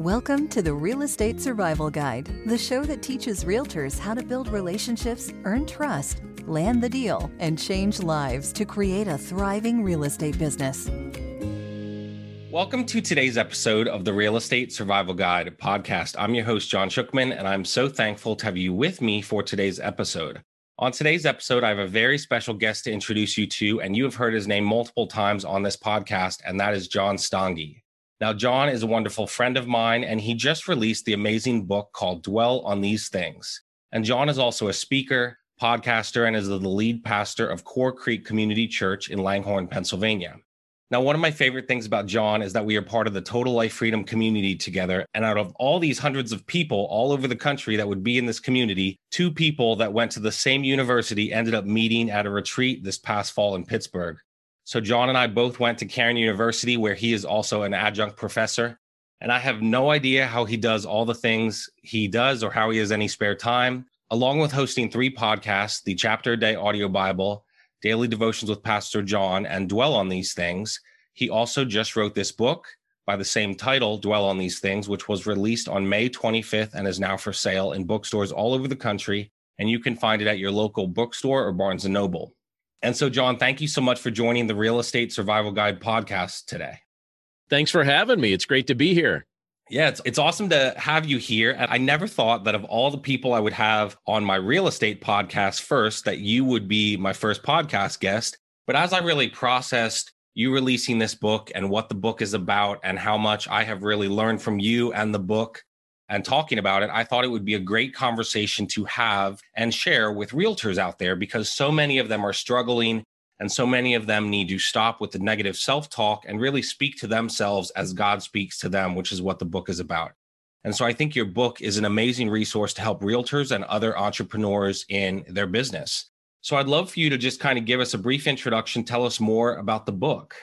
Welcome to the Real Estate Survival Guide, the show that teaches realtors how to build relationships, earn trust, land the deal, and change lives to create a thriving real estate business. Welcome to today's episode of the Real Estate Survival Guide podcast. I'm your host, John Shookman, and I'm so thankful to have you with me for today's episode. On today's episode, I have a very special guest to introduce you to, and you have heard his name multiple times on this podcast, and that is John Stange. Now, John is a wonderful friend of mine, and he just released the amazing book called Dwell on These Things. And John is also a speaker, podcaster, and is the lead pastor of Core Creek Community Church in Langhorne, Pennsylvania. Now, one of my favorite things about John is that we are part of the Total Life Freedom community together. And out of all these hundreds of people all over the country that would be in this community, two people that went to the same university ended up meeting at a retreat this past fall in Pittsburgh. So John and I both went to Cairn University, where he is also an adjunct professor. And I have no idea how he does all the things he does or how he has any spare time. Along with hosting three podcasts, the Chapter a Day Audio Bible, Daily Devotions with Pastor John, and Dwell on These Things, he also just wrote this book by the same title, Dwell on These Things, which was released on May 25th and is now for sale in bookstores all over the country. And you can find it at your local bookstore or Barnes and Noble. And so, John, thank you so much for joining the Real Estate Survival Guide podcast today. Thanks for having me. It's great to be here. Yeah, it's, it's awesome to have you here. And I never thought that of all the people I would have on my real estate podcast first, that you would be my first podcast guest. But as I really processed you releasing this book and what the book is about and how much I have really learned from you and the book, and talking about it, I thought it would be a great conversation to have and share with realtors out there because so many of them are struggling and so many of them need to stop with the negative self talk and really speak to themselves as God speaks to them, which is what the book is about. And so I think your book is an amazing resource to help realtors and other entrepreneurs in their business. So I'd love for you to just kind of give us a brief introduction, tell us more about the book.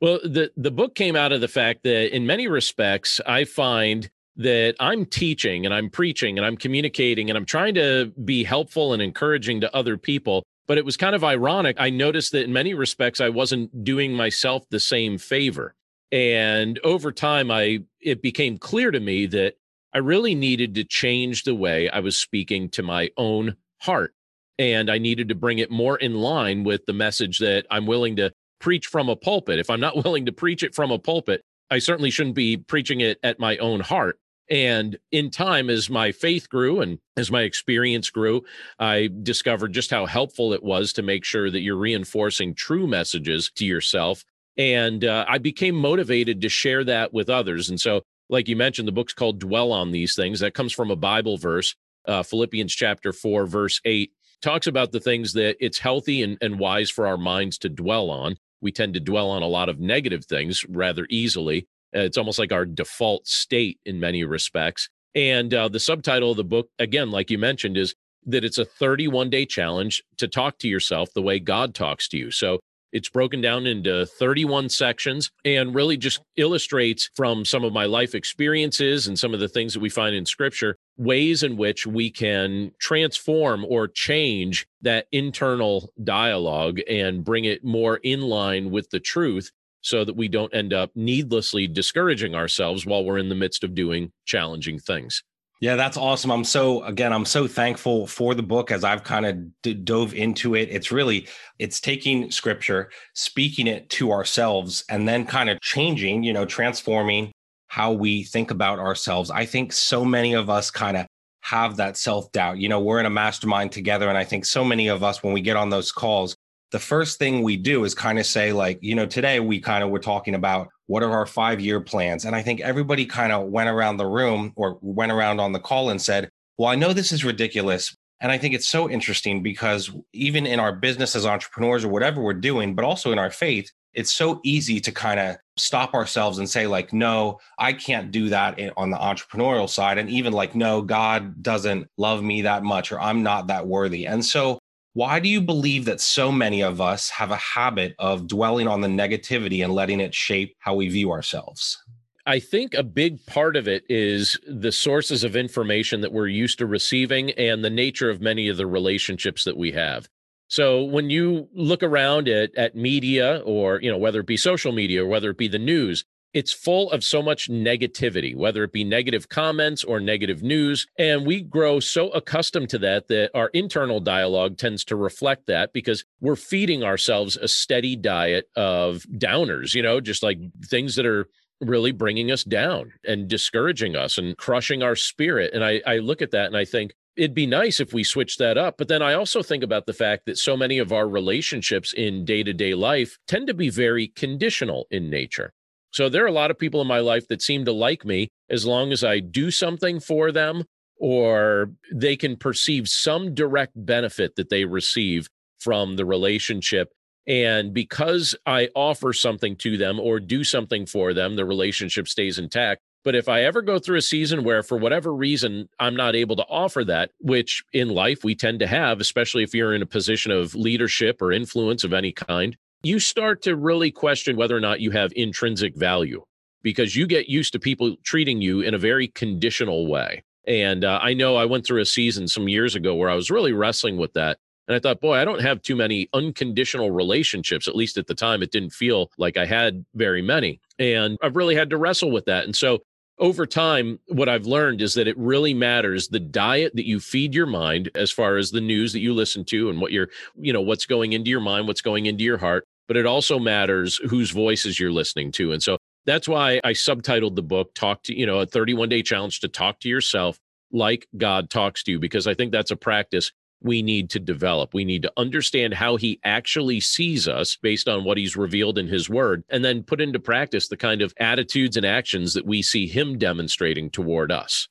Well, the the book came out of the fact that in many respects I find that I'm teaching and I'm preaching and I'm communicating and I'm trying to be helpful and encouraging to other people. But it was kind of ironic. I noticed that in many respects, I wasn't doing myself the same favor. And over time, I it became clear to me that I really needed to change the way I was speaking to my own heart. And I needed to bring it more in line with the message that I'm willing to preach from a pulpit. If I'm not willing to preach it from a pulpit, I certainly shouldn't be preaching it at my own heart. And in time, as my faith grew and as my experience grew, I discovered just how helpful it was to make sure that you're reinforcing true messages to yourself. And uh, I became motivated to share that with others. And so, like you mentioned, the book's called Dwell on These Things. That comes from a Bible verse, uh, Philippians chapter 4, verse 8 talks about the things that it's healthy and, and wise for our minds to dwell on. We tend to dwell on a lot of negative things rather easily. It's almost like our default state in many respects. And uh, the subtitle of the book, again, like you mentioned, is that it's a 31 day challenge to talk to yourself the way God talks to you. So it's broken down into 31 sections and really just illustrates from some of my life experiences and some of the things that we find in scripture ways in which we can transform or change that internal dialogue and bring it more in line with the truth so that we don't end up needlessly discouraging ourselves while we're in the midst of doing challenging things. Yeah, that's awesome. I'm so again, I'm so thankful for the book as I've kind of d- dove into it. It's really it's taking scripture, speaking it to ourselves and then kind of changing, you know, transforming how we think about ourselves. I think so many of us kind of have that self-doubt. You know, we're in a mastermind together and I think so many of us when we get on those calls, the first thing we do is kind of say like, you know, today we kind of were talking about what are our five year plans? And I think everybody kind of went around the room or went around on the call and said, Well, I know this is ridiculous. And I think it's so interesting because even in our business as entrepreneurs or whatever we're doing, but also in our faith, it's so easy to kind of stop ourselves and say, like, no, I can't do that on the entrepreneurial side. And even like, no, God doesn't love me that much or I'm not that worthy. And so why do you believe that so many of us have a habit of dwelling on the negativity and letting it shape how we view ourselves? I think a big part of it is the sources of information that we're used to receiving and the nature of many of the relationships that we have. So when you look around at, at media or, you know, whether it be social media or whether it be the news, it's full of so much negativity, whether it be negative comments or negative news. And we grow so accustomed to that that our internal dialogue tends to reflect that because we're feeding ourselves a steady diet of downers, you know, just like things that are really bringing us down and discouraging us and crushing our spirit. And I, I look at that and I think, it'd be nice if we switch that up. But then I also think about the fact that so many of our relationships in day to day life tend to be very conditional in nature. So there are a lot of people in my life that seem to like me as long as I do something for them or they can perceive some direct benefit that they receive from the relationship. And because I offer something to them or do something for them, the relationship stays intact. But if I ever go through a season where, for whatever reason, I'm not able to offer that, which in life we tend to have, especially if you're in a position of leadership or influence of any kind, you start to really question whether or not you have intrinsic value because you get used to people treating you in a very conditional way. And uh, I know I went through a season some years ago where I was really wrestling with that. And I thought, boy, I don't have too many unconditional relationships. At least at the time, it didn't feel like I had very many. And I've really had to wrestle with that. And so over time, what I've learned is that it really matters the diet that you feed your mind as far as the news that you listen to and what you're, you know, what's going into your mind, what's going into your heart but it also matters whose voices you're listening to. And so that's why I subtitled the book Talk to, you know, a 31 day challenge to talk to yourself like God talks to you, because I think that's a practice we need to develop. We need to understand how he actually sees us based on what he's revealed in his word, and then put into practice the kind of attitudes and actions that we see him demonstrating toward us.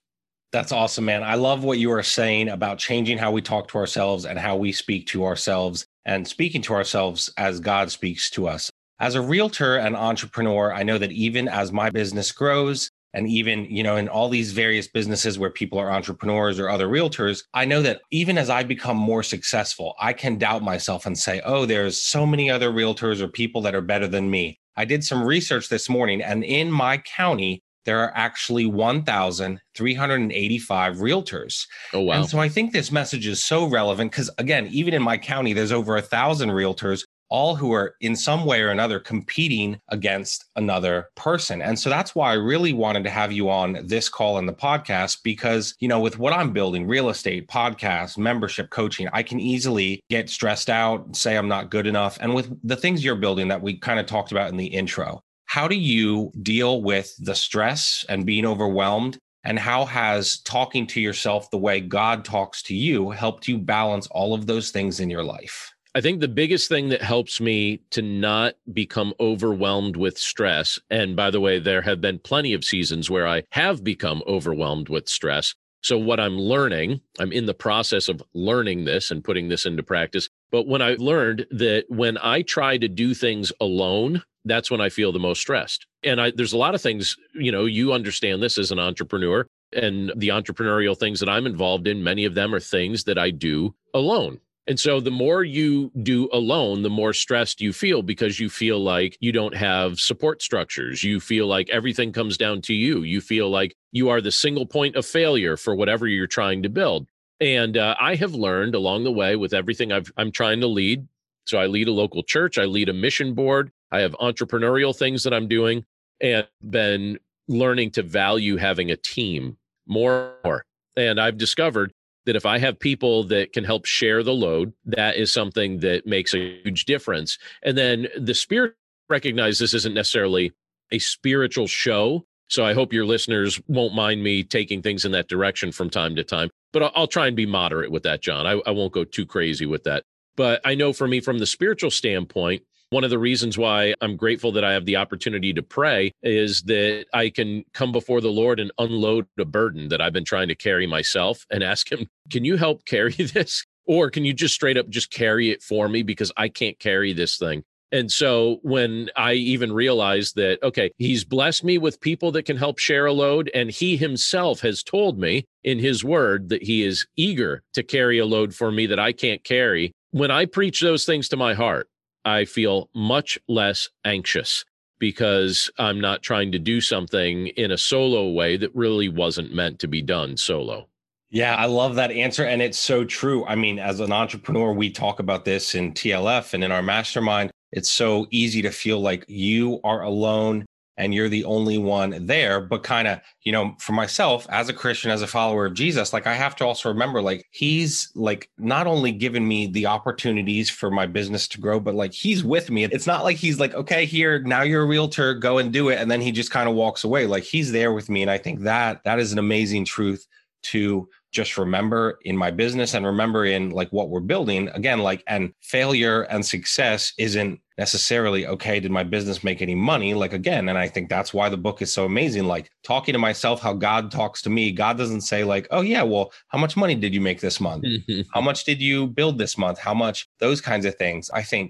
That's awesome, man. I love what you are saying about changing how we talk to ourselves and how we speak to ourselves and speaking to ourselves as God speaks to us. As a realtor and entrepreneur, I know that even as my business grows, and even you know in all these various businesses where people are entrepreneurs or other realtors i know that even as i become more successful i can doubt myself and say oh there's so many other realtors or people that are better than me i did some research this morning and in my county there are actually 1,385 realtors. Oh, wow. And so I think this message is so relevant because, again, even in my county, there's over a thousand realtors, all who are in some way or another competing against another person. And so that's why I really wanted to have you on this call in the podcast because, you know, with what I'm building, real estate, podcast, membership, coaching, I can easily get stressed out, say I'm not good enough. And with the things you're building that we kind of talked about in the intro, how do you deal with the stress and being overwhelmed? And how has talking to yourself the way God talks to you helped you balance all of those things in your life? I think the biggest thing that helps me to not become overwhelmed with stress, and by the way, there have been plenty of seasons where I have become overwhelmed with stress. So, what I'm learning, I'm in the process of learning this and putting this into practice. But when I learned that when I try to do things alone, that's when I feel the most stressed. And I, there's a lot of things, you know, you understand this as an entrepreneur and the entrepreneurial things that I'm involved in, many of them are things that I do alone. And so the more you do alone, the more stressed you feel because you feel like you don't have support structures. You feel like everything comes down to you. You feel like you are the single point of failure for whatever you're trying to build. And uh, I have learned along the way with everything i am trying to lead. So I lead a local church, I lead a mission board, I have entrepreneurial things that I'm doing and been learning to value having a team more. And I've discovered that if I have people that can help share the load, that is something that makes a huge difference. And then the spirit recognize this isn't necessarily a spiritual show. So I hope your listeners won't mind me taking things in that direction from time to time. But I'll, I'll try and be moderate with that, John. I, I won't go too crazy with that. But I know for me, from the spiritual standpoint, one of the reasons why I'm grateful that I have the opportunity to pray is that I can come before the Lord and unload a burden that I've been trying to carry myself and ask Him, Can you help carry this? Or can you just straight up just carry it for me because I can't carry this thing? And so when I even realized that, okay, he's blessed me with people that can help share a load, and he himself has told me in his word that he is eager to carry a load for me that I can't carry. When I preach those things to my heart, I feel much less anxious because I'm not trying to do something in a solo way that really wasn't meant to be done solo. Yeah, I love that answer. And it's so true. I mean, as an entrepreneur, we talk about this in TLF and in our mastermind. It's so easy to feel like you are alone and you're the only one there but kind of you know for myself as a christian as a follower of jesus like i have to also remember like he's like not only given me the opportunities for my business to grow but like he's with me. It's not like he's like okay here now you're a realtor go and do it and then he just kind of walks away. Like he's there with me and i think that that is an amazing truth to just remember in my business and remember in like what we're building. Again like and failure and success isn't necessarily okay did my business make any money? Like again and i think that's why the book is so amazing like talking to myself how god talks to me. God doesn't say like oh yeah well how much money did you make this month? Mm-hmm. How much did you build this month? How much those kinds of things. I think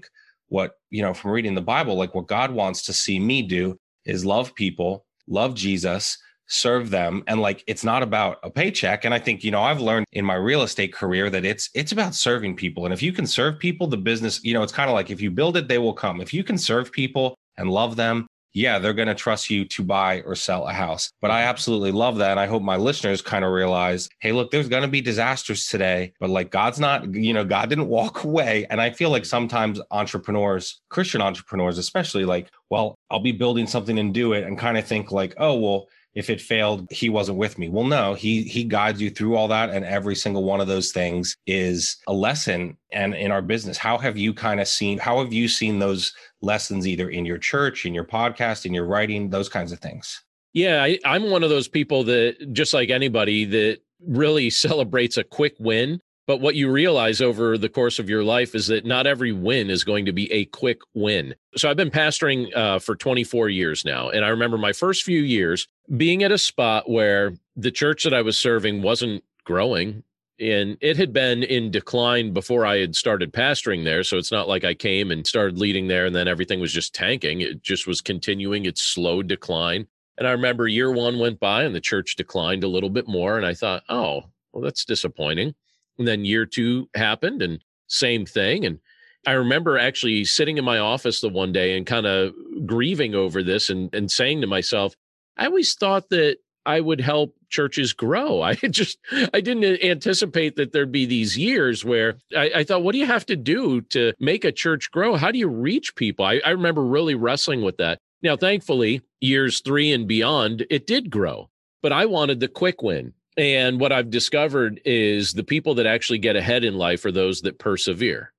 what you know from reading the bible like what god wants to see me do is love people love jesus serve them and like it's not about a paycheck and i think you know i've learned in my real estate career that it's it's about serving people and if you can serve people the business you know it's kind of like if you build it they will come. If you can serve people and love them yeah they're going to trust you to buy or sell a house but i absolutely love that and i hope my listeners kind of realize hey look there's going to be disasters today but like god's not you know god didn't walk away and i feel like sometimes entrepreneurs christian entrepreneurs especially like well i'll be building something and do it and kind of think like oh well if it failed he wasn't with me. Well no he he guides you through all that and every single one of those things is a lesson and in our business. How have you kind of seen how have you seen those lessons either in your church in your podcast in your writing those kinds of things? Yeah I, i'm one of those people that just like anybody that really celebrates a quick win but what you realize over the course of your life is that not every win is going to be a quick win. So I've been pastoring uh, for 24 years now. And I remember my first few years being at a spot where the church that I was serving wasn't growing. And it had been in decline before I had started pastoring there. So it's not like I came and started leading there and then everything was just tanking. It just was continuing its slow decline. And I remember year one went by and the church declined a little bit more. And I thought, oh, well, that's disappointing. And then year two happened and same thing. And I remember actually sitting in my office the one day and kind of grieving over this and, and saying to myself, I always thought that I would help churches grow. I just I didn't anticipate that there'd be these years where I, I, thought, what do you have to do to make a church grow? How do you reach people? I, I remember really wrestling with that. Now, thankfully, years three and beyond, it did grow. But I wanted the quick win. And what I've discovered is the people that actually get ahead in life are those that persevere.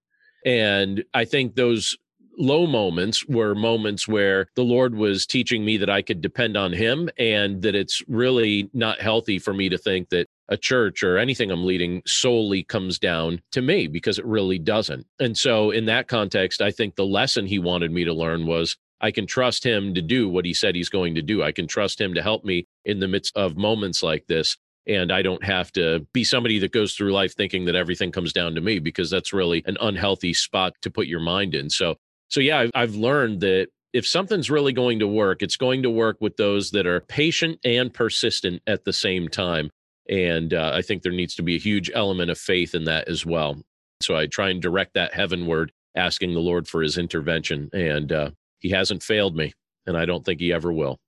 And I think those low moments were moments where the Lord was teaching me that I could depend on Him and that it's really not healthy for me to think that a church or anything I'm leading solely comes down to me because it really doesn't. And so, in that context, I think the lesson He wanted me to learn was I can trust Him to do what He said He's going to do. I can trust Him to help me in the midst of moments like this and I don't have to be somebody that goes through life thinking that everything comes down to me because that's really an unhealthy spot to put your mind in. So, so yeah, I've, learned that if something's really going to work, it's going to work with those that are patient and persistent at the same time. And uh, I think there needs to be a huge element of faith in that as well. So I try and direct that heavenward, asking the Lord for his intervention. And uh, he hasn't failed me, and I don't think he ever will.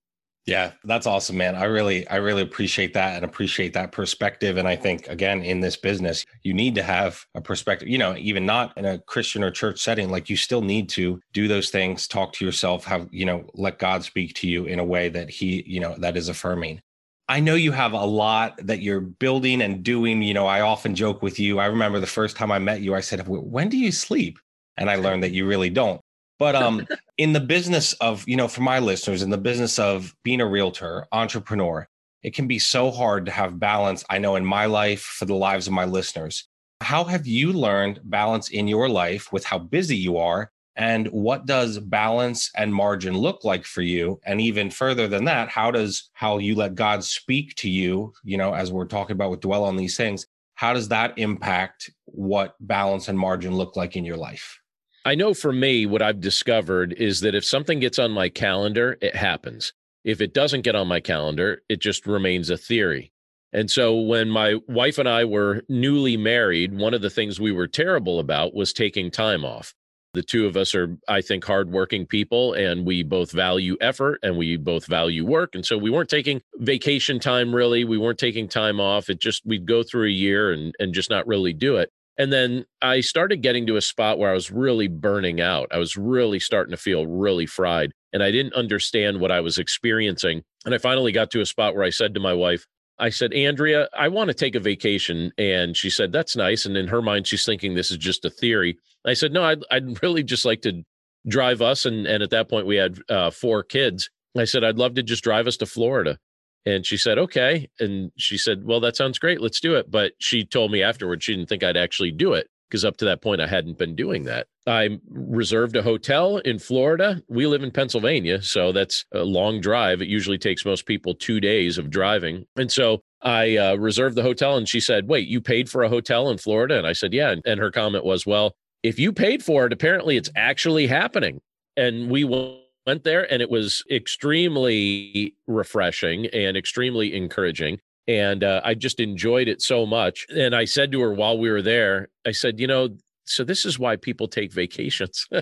Yeah, that's awesome, man. I really, I really appreciate that and appreciate that perspective. And I think, again, in this business, you need to have a perspective, you know, even not in a Christian or church setting, like you still need to do those things, talk to yourself, have, you know, let God speak to you in a way that He, you know, that is affirming. I know you have a lot that you're building and doing. You know, I often joke with you. I remember the first time I met you, I said, When do you sleep? And I learned that you really don't. But um, in the business of, you know, for my listeners, in the business of being a realtor, entrepreneur, it can be so hard to have balance. I know in my life, for the lives of my listeners. How have you learned balance in your life with how busy you are? And what does balance and margin look like for you? And even further than that, how does how you let God speak to you, you know, as we're talking about with dwell on these things, how does that impact what balance and margin look like in your life? I know for me, what I've discovered is that if something gets on my calendar, it happens. If it doesn't get on my calendar, it just remains a theory. And so when my wife and I were newly married, one of the things we were terrible about was taking time off. The two of us are, I think, hardworking people, and we both value effort and we both value work. And so we weren't taking vacation time really. We weren't taking time off. It just, we'd go through a year and, and just not really do it. And then I started getting to a spot where I was really burning out. I was really starting to feel really fried and I didn't understand what I was experiencing. And I finally got to a spot where I said to my wife, I said, Andrea, I want to take a vacation. And she said, That's nice. And in her mind, she's thinking this is just a theory. I said, No, I'd, I'd really just like to drive us. And, and at that point, we had uh, four kids. I said, I'd love to just drive us to Florida. And she said, okay. And she said, well, that sounds great. Let's do it. But she told me afterwards she didn't think I'd actually do it because up to that point, I hadn't been doing that. I reserved a hotel in Florida. We live in Pennsylvania. So that's a long drive. It usually takes most people two days of driving. And so I uh, reserved the hotel and she said, wait, you paid for a hotel in Florida? And I said, yeah. And her comment was, well, if you paid for it, apparently it's actually happening. And we went there and it was extremely refreshing and extremely encouraging and uh, i just enjoyed it so much and i said to her while we were there i said you know so this is why people take vacations.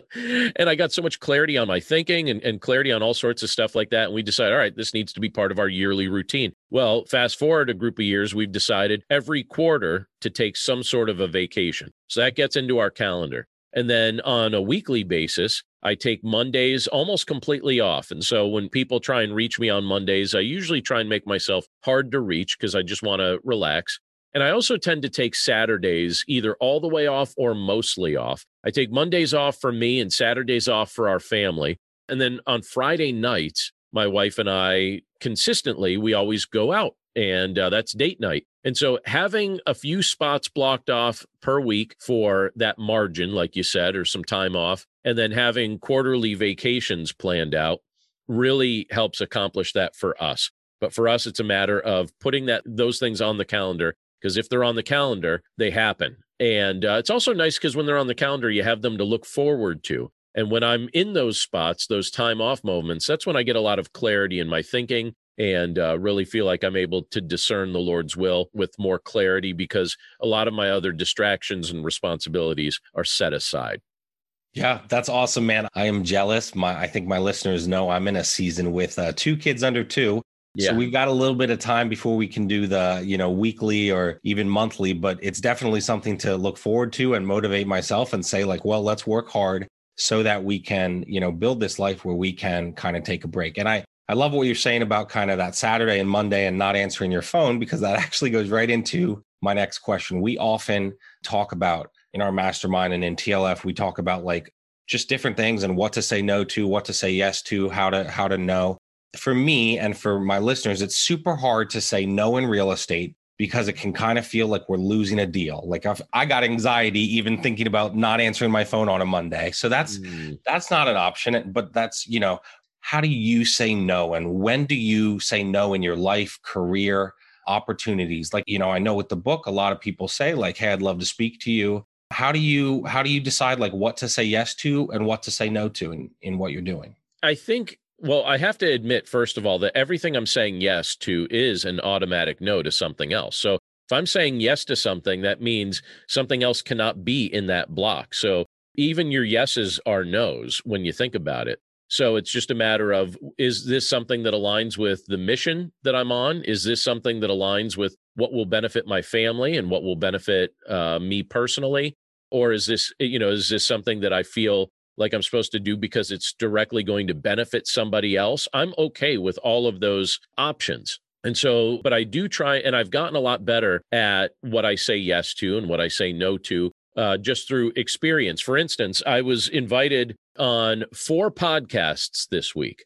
And i got so much clarity on my thinking and, and clarity on all sorts of stuff like that and we decided all right this needs to be part of our yearly routine. Well fast forward a group of years we've decided every quarter to take some sort of a vacation. So that gets into our calendar and then on a weekly basis, I take Mondays almost completely off. And so when people try and reach me on Mondays, I usually try and make myself hard to reach because I just want to relax. And I also tend to take Saturdays either all the way off or mostly off. I take Mondays off for me and Saturdays off for our family. And then on Friday nights, my wife and I consistently, we always go out and uh, that's date night. And so having a few spots blocked off per week for that margin, like you said, or some time off, and then having quarterly vacations planned out really helps accomplish that for us. But for us, it's a matter of putting that those things on the calendar because if they're on the calendar, they happen. And uh, it's also nice because when they're on the calendar, you have them to look forward to. And when I'm in those spots, those time off moments, that's when I get a lot of clarity in my thinking and uh, really feel like I'm able to discern the Lord's will with more clarity because a lot of my other distractions and responsibilities are set aside. Yeah, that's awesome, man. I am jealous. My, I think my listeners know I'm in a season with uh, two kids under two. Yeah. So we've got a little bit of time before we can do the, you know, weekly or even monthly, but it's definitely something to look forward to and motivate myself and say like, well, let's work hard so that we can, you know, build this life where we can kind of take a break. And I I love what you're saying about kind of that Saturday and Monday and not answering your phone because that actually goes right into my next question. We often talk about in our mastermind and in TLF, we talk about like just different things and what to say no to, what to say yes to, how to how to know. For me and for my listeners, it's super hard to say no in real estate because it can kind of feel like we're losing a deal. Like I've, I got anxiety even thinking about not answering my phone on a Monday. So that's mm. that's not an option. But that's you know how do you say no? And when do you say no in your life career opportunities? Like you know i know with the book a lot of people say like hey i'd love to speak to you. How do you how do you decide like what to say yes to and what to say no to in, in what you're doing? I think well i have to admit first of all that everything i'm saying yes to is an automatic no to something else. So if i'm saying yes to something that means something else cannot be in that block. So even your yeses are nos when you think about it so it's just a matter of is this something that aligns with the mission that I'm on? Is this something that aligns with what will benefit my family and what will benefit uh, me personally? Or is this, you know, is this something that I feel like I'm supposed to do because it's directly going to benefit somebody else? I'm okay with all of those options. And so, but I do try, and I've gotten a lot better at what I say yes to and what I say no to uh, just through experience. For instance, I was invited on four podcasts this week.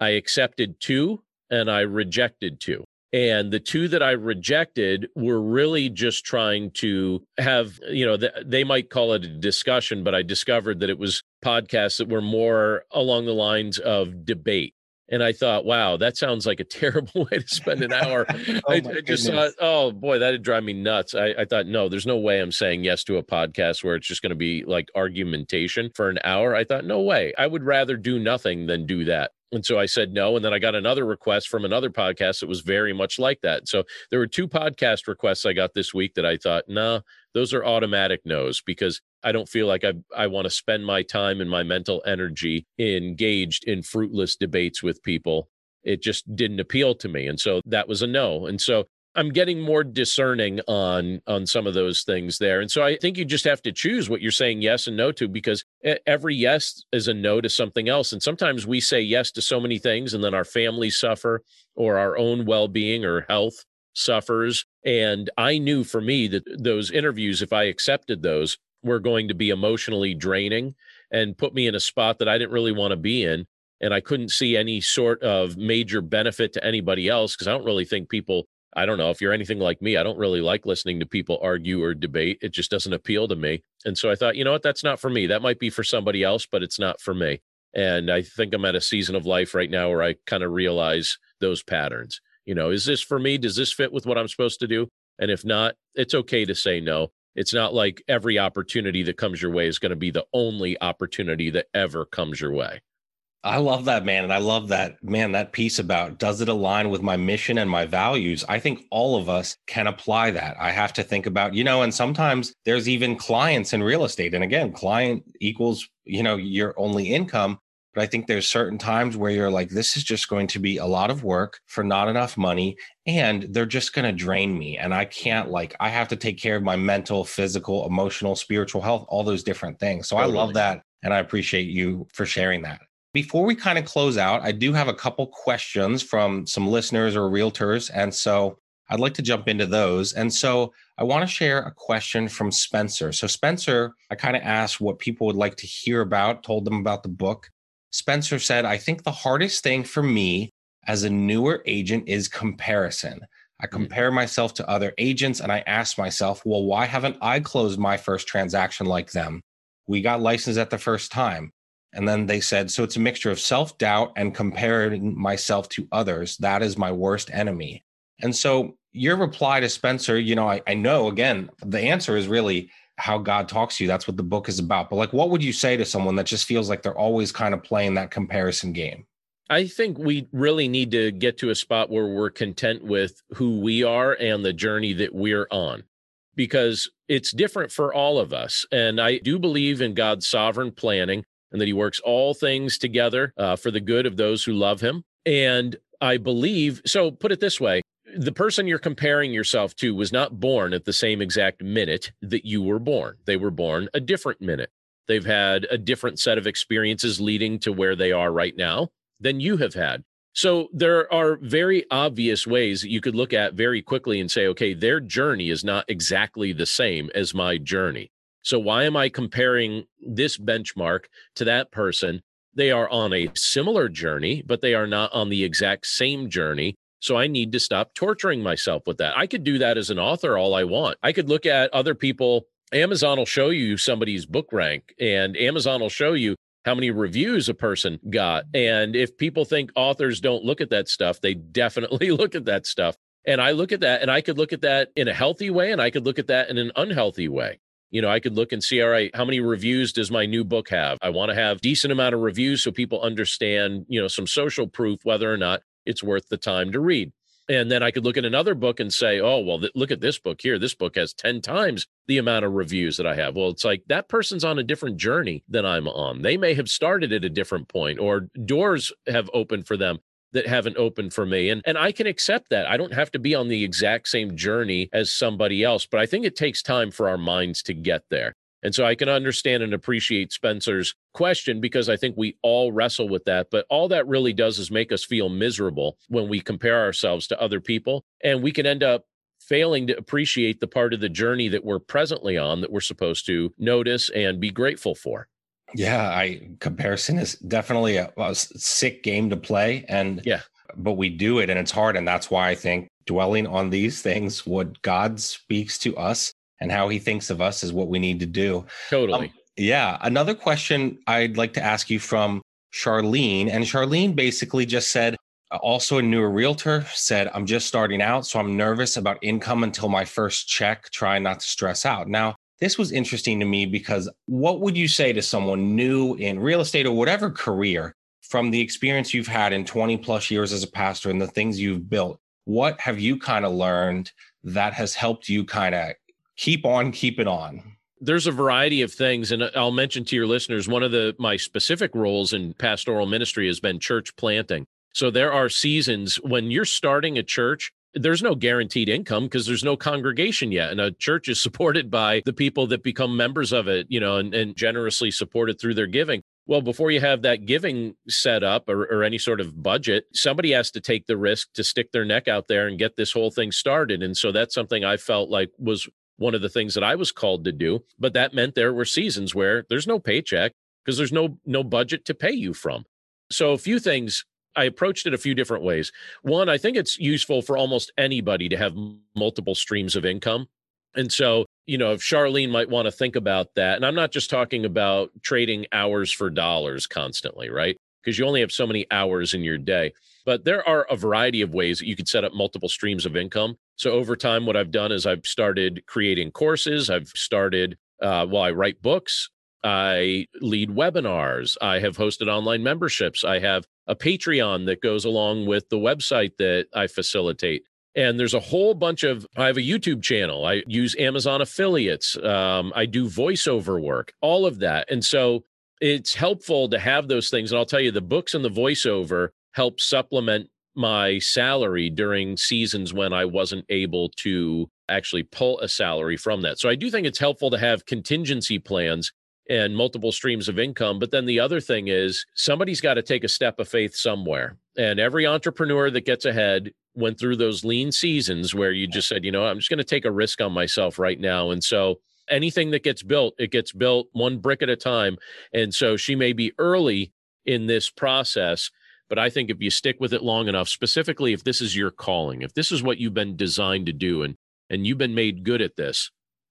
I accepted two and I rejected two. And the two that I rejected were really just trying to have, you know, they might call it a discussion, but I discovered that it was podcasts that were more along the lines of debate. And I thought, wow, that sounds like a terrible way to spend an hour. oh I, I, just thought, oh boy, that'd drive me nuts. I, I, thought, no, there's no way I'm saying yes to a podcast where it's just going to be like argumentation for an hour. I thought, no way. I would rather do nothing than do that. And so I said no. And then I got another request from another podcast that was very much like that. So there were two podcast requests I got this week that I thought, nah, those are automatic no's because I don't feel like I I want to spend my time and my mental energy engaged in fruitless debates with people. It just didn't appeal to me. And so that was a no. And so I'm getting more discerning on on some of those things there. And so I think you just have to choose what you're saying yes and no to because every yes is a no to something else. And sometimes we say yes to so many things and then our families suffer or our own well-being or health suffers. And I knew for me that those interviews, if I accepted those, were going to be emotionally draining and put me in a spot that I didn't really want to be in. And I couldn't see any sort of major benefit to anybody else because I don't really think people I don't know if you're anything like me. I don't really like listening to people argue or debate. It just doesn't appeal to me. And so I thought, you know what? That's not for me. That might be for somebody else, but it's not for me. And I think I'm at a season of life right now where I kind of realize those patterns. You know, is this for me? Does this fit with what I'm supposed to do? And if not, it's okay to say no. It's not like every opportunity that comes your way is going to be the only opportunity that ever comes your way. I love that, man. And I love that, man, that piece about does it align with my mission and my values? I think all of us can apply that. I have to think about, you know, and sometimes there's even clients in real estate. And again, client equals, you know, your only income. But I think there's certain times where you're like, this is just going to be a lot of work for not enough money. And they're just going to drain me. And I can't, like, I have to take care of my mental, physical, emotional, spiritual health, all those different things. So totally. I love that. And I appreciate you for sharing that. Before we kind of close out, I do have a couple questions from some listeners or realtors. And so I'd like to jump into those. And so I want to share a question from Spencer. So, Spencer, I kind of asked what people would like to hear about, told them about the book. Spencer said, I think the hardest thing for me as a newer agent is comparison. I mm. compare myself to other agents and I ask myself, well, why haven't I closed my first transaction like them? We got licensed at the first time. And then they said, so it's a mixture of self doubt and comparing myself to others. That is my worst enemy. And so your reply to Spencer, you know, I, I know again, the answer is really how God talks to you. That's what the book is about. But like, what would you say to someone that just feels like they're always kind of playing that comparison game? I think we really need to get to a spot where we're content with who we are and the journey that we're on because it's different for all of us. And I do believe in God's sovereign planning and that he works all things together uh, for the good of those who love him. And I believe, so put it this way the person you're comparing yourself to was not born at the same exact minute that you were born. They were born a different minute. They've had a different set of experiences leading to where they are right now than you have had. So there are very obvious ways that you could look at very quickly and say, okay, their journey is not exactly the same as my journey. So why am I comparing this benchmark to that person? They are on a similar journey, but they are not on the exact same journey. So I need to stop torturing myself with that. I could do that as an author all I want. I could look at other people. Amazon will show you somebody's book rank, and Amazon will show you how many reviews a person got. And if people think authors don't look at that stuff, they definitely look at that stuff. And I look at that and I could look at that in a healthy way and I could look at that in an unhealthy way you know i could look and see all right how many reviews does my new book have? I want to have decent amount of reviews so people understand you know some social proof whether or not it's worth the time to read. And then i could look at another book and say oh well th- look at this book here. This book has 10 times the amount of reviews that i have. Well it's like that person's on a different journey than i'm on. They may have started at a different point or doors have opened for them that haven't opened for me. And and I can accept that. I don't have to be on the exact same journey as somebody else, but I think it takes time for our minds to get there. And so I can understand and appreciate Spencer's question because I think we all wrestle with that. But all that really does is make us feel miserable when we compare ourselves to other people. And we can end up failing to appreciate the part of the journey that we're presently on that we're supposed to notice and be grateful for. Yeah, I comparison is definitely a, a sick game to play, and yeah, but we do it, and it's hard, and that's why I think dwelling on these things, what God speaks to us and how He thinks of us, is what we need to do. Totally. Um, yeah. Another question I'd like to ask you from Charlene, and Charlene basically just said, also a newer realtor said, I'm just starting out, so I'm nervous about income until my first check, trying not to stress out. Now, this was interesting to me because what would you say to someone new in real estate or whatever career from the experience you've had in 20 plus years as a pastor and the things you've built? What have you kind of learned that has helped you kind of keep on keeping on? There's a variety of things, and I'll mention to your listeners one of the my specific roles in pastoral ministry has been church planting. So there are seasons when you're starting a church there's no guaranteed income because there's no congregation yet. And a church is supported by the people that become members of it, you know, and, and generously supported through their giving. Well, before you have that giving set up or, or, any sort of budget, somebody has to take the risk to stick their neck out there and get this whole thing started. And so that's something I felt like was one of the things that I was called to do. But that meant there were seasons where there's no paycheck because there's no no budget to pay you from. So a few things I approached it a few different ways. One, I think it's useful for almost anybody to have multiple streams of income. And so you know, if Charlene might want to think about that, and I'm not just talking about trading hours for dollars constantly, right? Because you only have so many hours in your day. But there are a variety of ways that you could set up multiple streams of income. So over time, what I've done is I've started creating courses. I've started, uh, well, I write books. I lead webinars. I have hosted online memberships. I have a Patreon that goes along with the website that I facilitate. And there's a whole bunch of, I have a YouTube channel. I use Amazon affiliates. Um, I do voiceover work, all of that. And so it's helpful to have those things. And I'll tell you, the books and the voiceover help supplement my salary during seasons when I wasn't able to actually pull a salary from that. So I do think it's helpful to have contingency plans and multiple streams of income. But then the other thing is somebody's got to take a step of faith somewhere. And every entrepreneur that gets ahead went through those lean seasons where you just said, you know, I'm just going to take a risk on myself right now. And so anything that gets built, it gets built one brick at a time. And so she may be early in this process. But I think if you stick with it long enough, specifically if this is your calling, if this is what you've been designed to do and and you've been made good at this,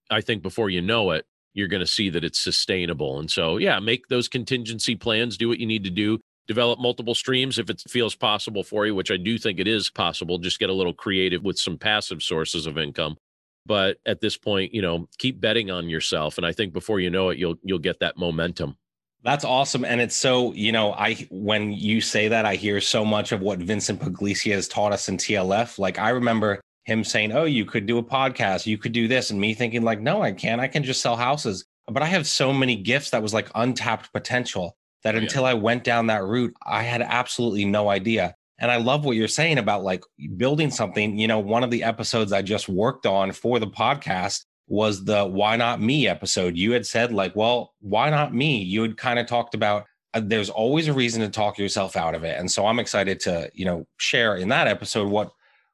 I think before you know it, you're going to see that it's sustainable. And so, yeah, make those contingency plans, do what you need to do develop multiple streams if it feels possible for you, which I do think it is possible. Just get a little creative with some passive sources of income. But at this point, you know, keep betting on yourself. And I think before you know it, you'll you'll get that momentum. That's awesome. And it's so, you know, I when you say that, I hear so much of what Vincent Pugliese has taught us in TLF. Like I remember him saying, Oh, you could do a podcast, you could do this, and me thinking, like, no, I can't. I can just sell houses. But I have so many gifts that was like untapped potential that until I went down that route, I had absolutely no idea. And I love what you're saying about like building something. You know, one of the episodes I just worked on for the podcast was the why not me episode. You had said, like, well, why not me? You had kind of talked about uh, there's always a reason to talk yourself out of it. And so I'm excited to, you know, share in that episode what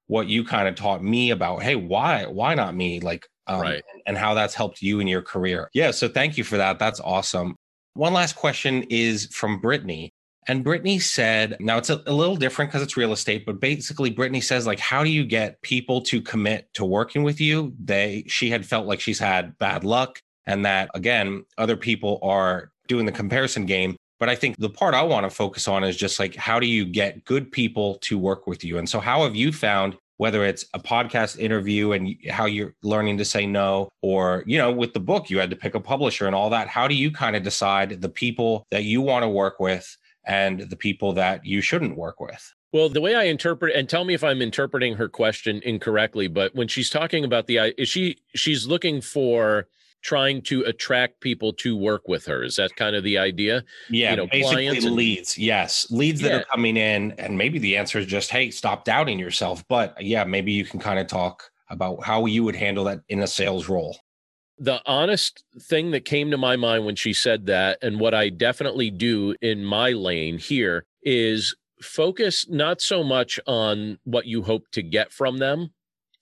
what you kind of taught me about, hey, why, why not me? Like um, right. and how that's helped you in your career. Yeah. So thank you for that. That's awesome. One last question is from Brittany. And Brittany said, now it's a, a little different because it's real estate, but basically Brittany says, like, how do you get people to commit to working with you? They she had felt like she's had bad luck and that again, other people are doing the comparison game. But I think the part I want to focus on is just like how do you get good people to work with you? And so how have you found whether it's a podcast interview and how you're learning to say no or you know with the book you had to pick a publisher and all that how do you kind of decide the people that you want to work with and the people that you shouldn't work with well, the way I interpret and tell me if I'm interpreting her question incorrectly, but when she's talking about the is she she's looking for trying to attract people to work with her. Is that kind of the idea? Yeah, you know, basically and- leads. Yes, leads that yeah. are coming in, and maybe the answer is just, hey, stop doubting yourself. But yeah, maybe you can kind of talk about how you would handle that in a sales role. The honest thing that came to my mind when she said that, and what I definitely do in my lane here is focus not so much on what you hope to get from them,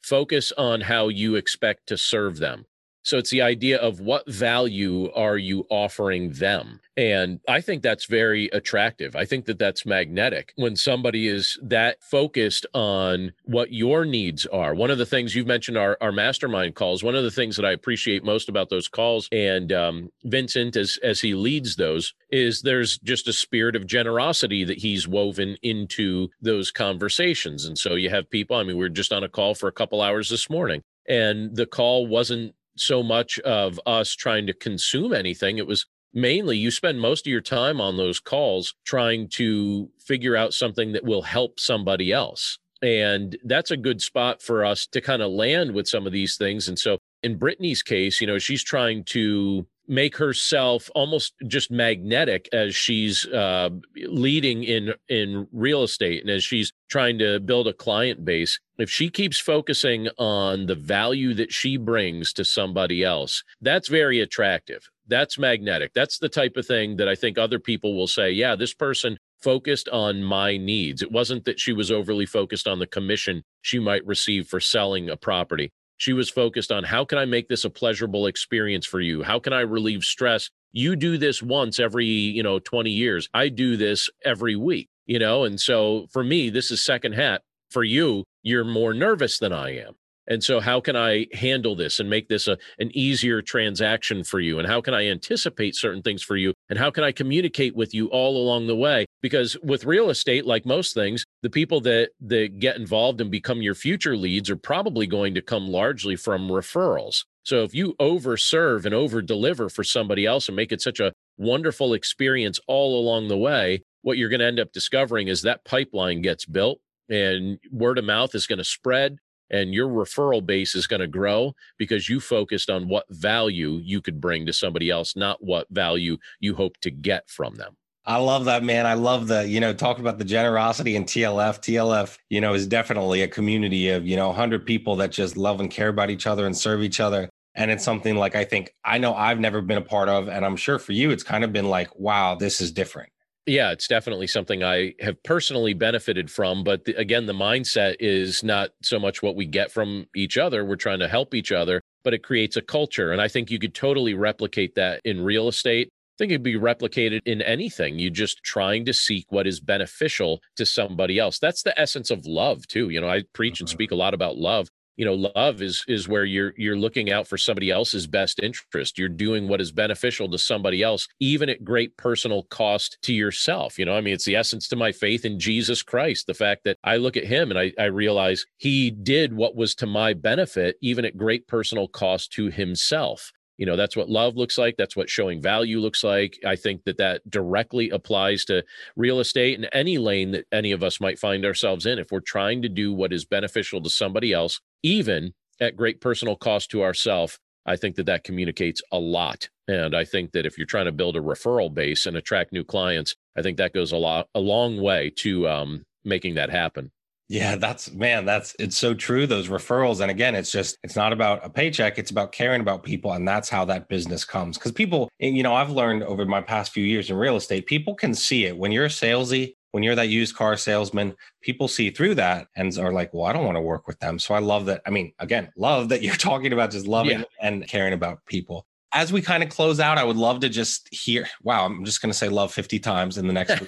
focus on how you expect to serve them. So it's the idea of what value are you offering them? And I think that's very attractive. I think that that's magnetic when somebody is that focused on what your needs are. One of the things you've mentioned are our mastermind calls. One of the things that I appreciate most about those calls and um, Vincent as as he leads those is there's just a spirit of generosity that he's woven into those conversations. And so you have people. I mean, we are just on a call for a couple hours this morning, and the call wasn't so much of us trying to consume anything. It was mainly you spend most of your time on those calls trying to figure out something that will help somebody else. And that's a good spot for us to kind of land with some of these things. And so in Brittany's case, you know, she's trying to make herself almost just magnetic as she's uh, leading in in real estate and as she's trying to build a client base. If she keeps focusing on the value that she brings to somebody else that's very attractive. That's magnetic. That's the type of thing that i think other people will say yeah this person focused on my needs. It wasn't that she was overly focused on the commission she might receive for selling a property she was focused on how can I make this a pleasurable experience for you? How can I relieve stress? You do this once every, you know, 20 years. I do this every week, you know? And so for me, this is second hat. For you, you're more nervous than I am. And so, how can I handle this and make this a, an easier transaction for you? And how can I anticipate certain things for you? And how can I communicate with you all along the way? Because with real estate, like most things, the people that that get involved and become your future leads are probably going to come largely from referrals. So if you overserve and over deliver for somebody else and make it such a wonderful experience all along the way, what you're going to end up discovering is that pipeline gets built and word of mouth is going to spread and your referral base is going to grow because you focused on what value you could bring to somebody else, not what value you hope to get from them. I love that, man. I love the, you know, talking about the generosity in TLF. TLF, you know, is definitely a community of, you know, 100 people that just love and care about each other and serve each other. And it's something like I think I know I've never been a part of. And I'm sure for you, it's kind of been like, wow, this is different. Yeah, it's definitely something I have personally benefited from. But the, again, the mindset is not so much what we get from each other. We're trying to help each other, but it creates a culture. And I think you could totally replicate that in real estate. I think it'd be replicated in anything. You're just trying to seek what is beneficial to somebody else. That's the essence of love, too. You know, I preach and mm-hmm. speak a lot about love you know love is is where you're you're looking out for somebody else's best interest. You're doing what is beneficial to somebody else even at great personal cost to yourself. You know i mean it's the essence to my faith in jesus christ the fact that i look at him and i, I realize he did what was to my benefit even at great personal cost to himself you know that's what love looks like that's what showing value looks like. I think that that directly applies to real estate and any lane that any of us might find ourselves in. If we're trying to do what is beneficial to somebody else even at great personal cost to ourselves i think that that communicates a lot. And i think that if you're trying to build a referral base and attract new clients i think that goes a lot a long way to um, making that happen yeah, that's man, that's it's so true. Those referrals. And again, it's just, it's not about a paycheck, it's about caring about people. And that's how that business comes. Cause people, eh, you know, I've learned over my past few years in real estate, people can see it when you're salesy, when you're that used car salesman, people see through that and are like, well, I don't want to work with them. So I love that. I mean, again, love that you're talking about just loving yeah. and caring about people as we kind of close out, I would love to just hear. Wow, I'm just going to say love 50 times in the next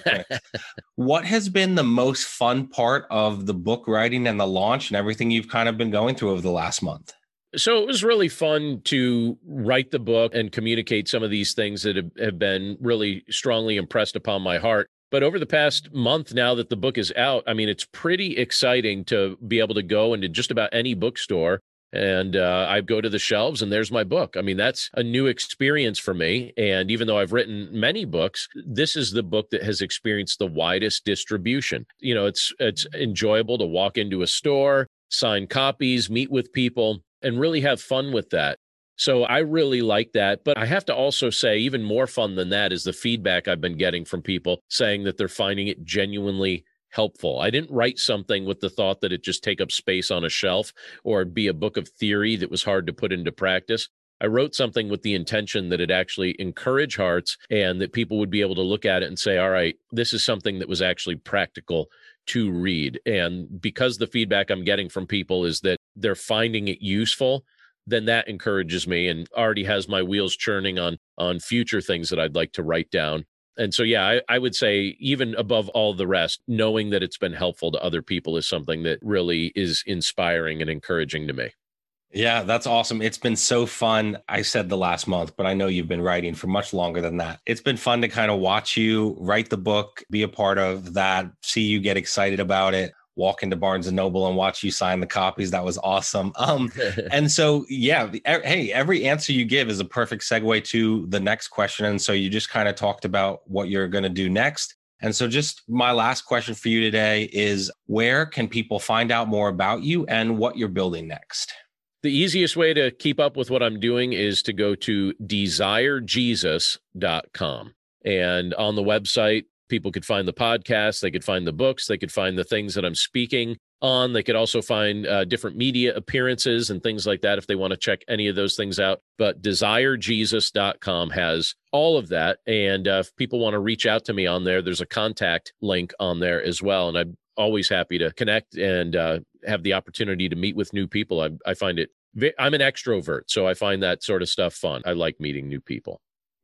what has been the most fun part of the book writing and the launch and everything you've kind of been going through over the last month? So it was really fun to write the book and communicate some of these things that have, been really strongly impressed upon my heart. But over the past month, now that the book is out, I mean, it's pretty exciting to be able to go into just about any bookstore and uh, I go to the shelves and there's my book. I mean, that's a new experience for me. And even though I've written many books, this is the book that has experienced the widest distribution. You know, it's it's enjoyable to walk into a store, sign copies, meet with people, and really have fun with that. So I really like that. But I have to also say, even more fun than that is the feedback I've been getting from people saying that they're finding it genuinely helpful. I didn't write something with the thought that it just take up space on a shelf or be a book of theory that was hard to put into practice. I wrote something with the intention that it actually encourage hearts and that people would be able to look at it and say, all right, this is something that was actually practical to read. And because the feedback I'm getting from people is that they're finding it useful, then that encourages me and already has my wheels churning on on future things that I'd like to write down and so yeah I, I, would say even above all the rest knowing that it's been helpful to other people is something that really is inspiring and encouraging to me. Yeah that's awesome. It's been so fun. I said the last month but i know you've been writing for much longer than that. It's been fun to kind of watch you write the book be a part of that see you get excited about it walk into Barnes and Noble and watch you sign the copies. That was awesome. Um, and so, yeah, hey, every answer you give is a perfect segue to the next question. And so you just kind of talked about what you're going to do next. And so, just my last question for you today is where can people find out more about you and what you're building next? The easiest way to keep up with what I'm doing is to go to desirejesus.com. And on the website, people could find the podcast, they could find the books, they could find the things that I'm speaking on. They could also find uh, different media appearances and things like that if they want to check any of those things out. But desirejesus.com has all of that. And uh, if people want to reach out to me on there, there's a contact link on there as well. And I'm always happy to connect and uh, have the opportunity to meet with new people. I, I find it, I'm an extrovert, so I find that sort of stuff fun. I like meeting new people.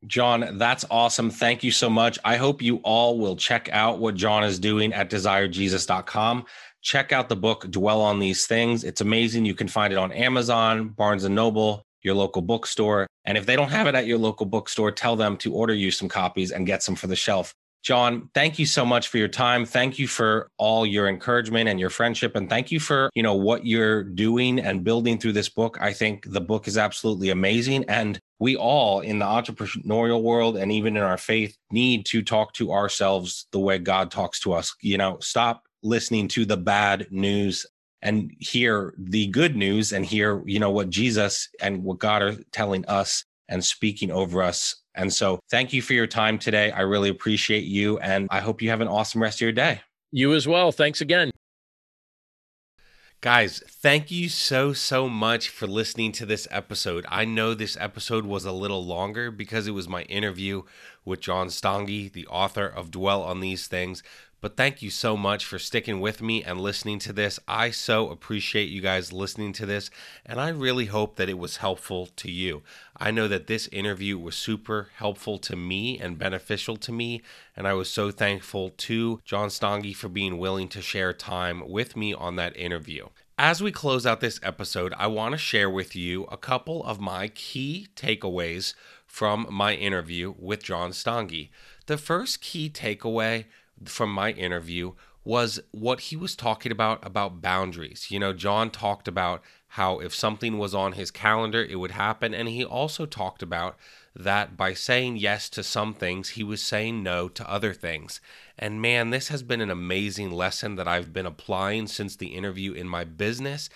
John, that's awesome. Thank you so much. I hope you all will check out what John is doing at desirejesus.com. Check out the book Dwell on These Things. It's amazing. You can find it on Amazon, Barnes and Noble, your local bookstore. And if they don't have it at your local bookstore, tell them to order you some copies and get some for the shelf. John, thank you so much for your time. Thank you for all your encouragement and your friendship and thank you for, you know, what you're doing and building through this book. I think the book is absolutely amazing and we all in the entrepreneurial world and even in our faith need to talk to ourselves the way God talks to us. You know, stop listening to the bad news and hear the good news and hear, you know, what Jesus and what God are telling us and speaking over us and so thank you for your time today. I really appreciate you. And I hope you have an awesome rest of your day. You as well. Thanks again. Guys, thank you so, so much for listening to this episode. I know this episode was a little longer because it was my interview with John Stange, the author of Dwell on These Things. But thank you so much for sticking with me and listening to this. I so appreciate you guys listening to this, and I really hope that it was helpful to you. I know that this interview was super helpful to me and beneficial to me, and I was so thankful to John Stange for being willing to share time with me on that interview. As we close out this episode, I want to share with you a couple of my key takeaways from my interview with John Stange. The first key takeaway from my interview was what he was talking about about boundaries. You know, John talked about how if something was on his calendar, it would happen. And he also talked about that by saying yes to some things, he was saying no to other things. And man, this has been an amazing lesson that I've been applying since the interview in my business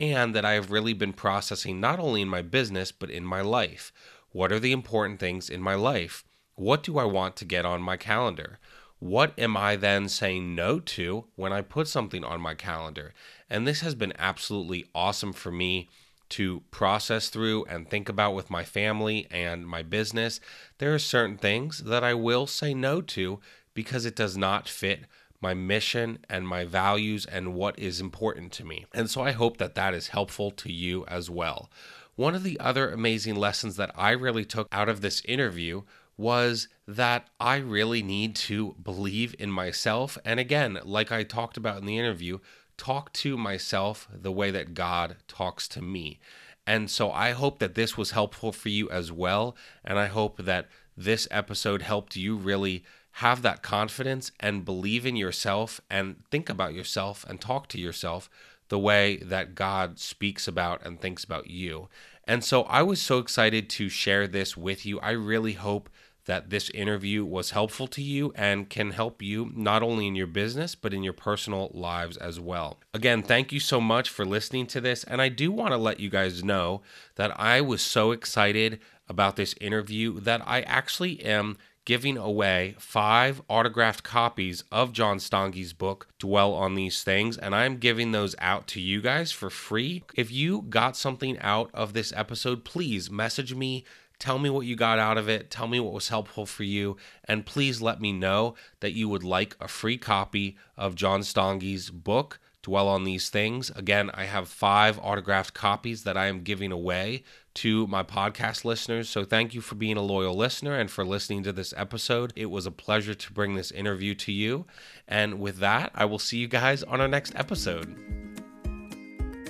and that I have really been processing not only in my business, but in my life. What are the important things in my life? What do I want to get on my calendar? What am I then saying no to when I put something on my calendar? And this has been absolutely awesome for me to process through and think about with my family and my business. There are certain things that I will say no to because it does not fit my mission and my values and what is important to me. And so I hope that that is helpful to you as well. One of the other amazing lessons that I really took out of this interview was that I really need to believe in myself. And again, like I talked about in the interview, talk to myself the way that God talks to me. And so I hope that this was helpful for you as well. And I hope that this episode helped you really have that confidence and believe in yourself and think about yourself and talk to yourself the way that God speaks about and thinks about you. And so I was so excited to share this with you. I really hope that this interview was helpful to you and can help you not only in your business, but in your personal lives as well. Again, thank you so much for listening to this. And I do want to let you guys know that I was so excited about this interview that I actually am giving away five autographed copies of John Stange's book, Dwell on These Things, and I'm giving those out to you guys for free. If you got something out of this episode, please message me Tell me what you got out of it. Tell me what was helpful for you. And please let me know that you would like a free copy of John Stange's book, Dwell on These Things. Again, I have five autographed copies that I am giving away to my podcast listeners. So thank you for being a loyal listener and for listening to this episode. It was a pleasure to bring this interview to you. And with that, I will see you guys on our next episode.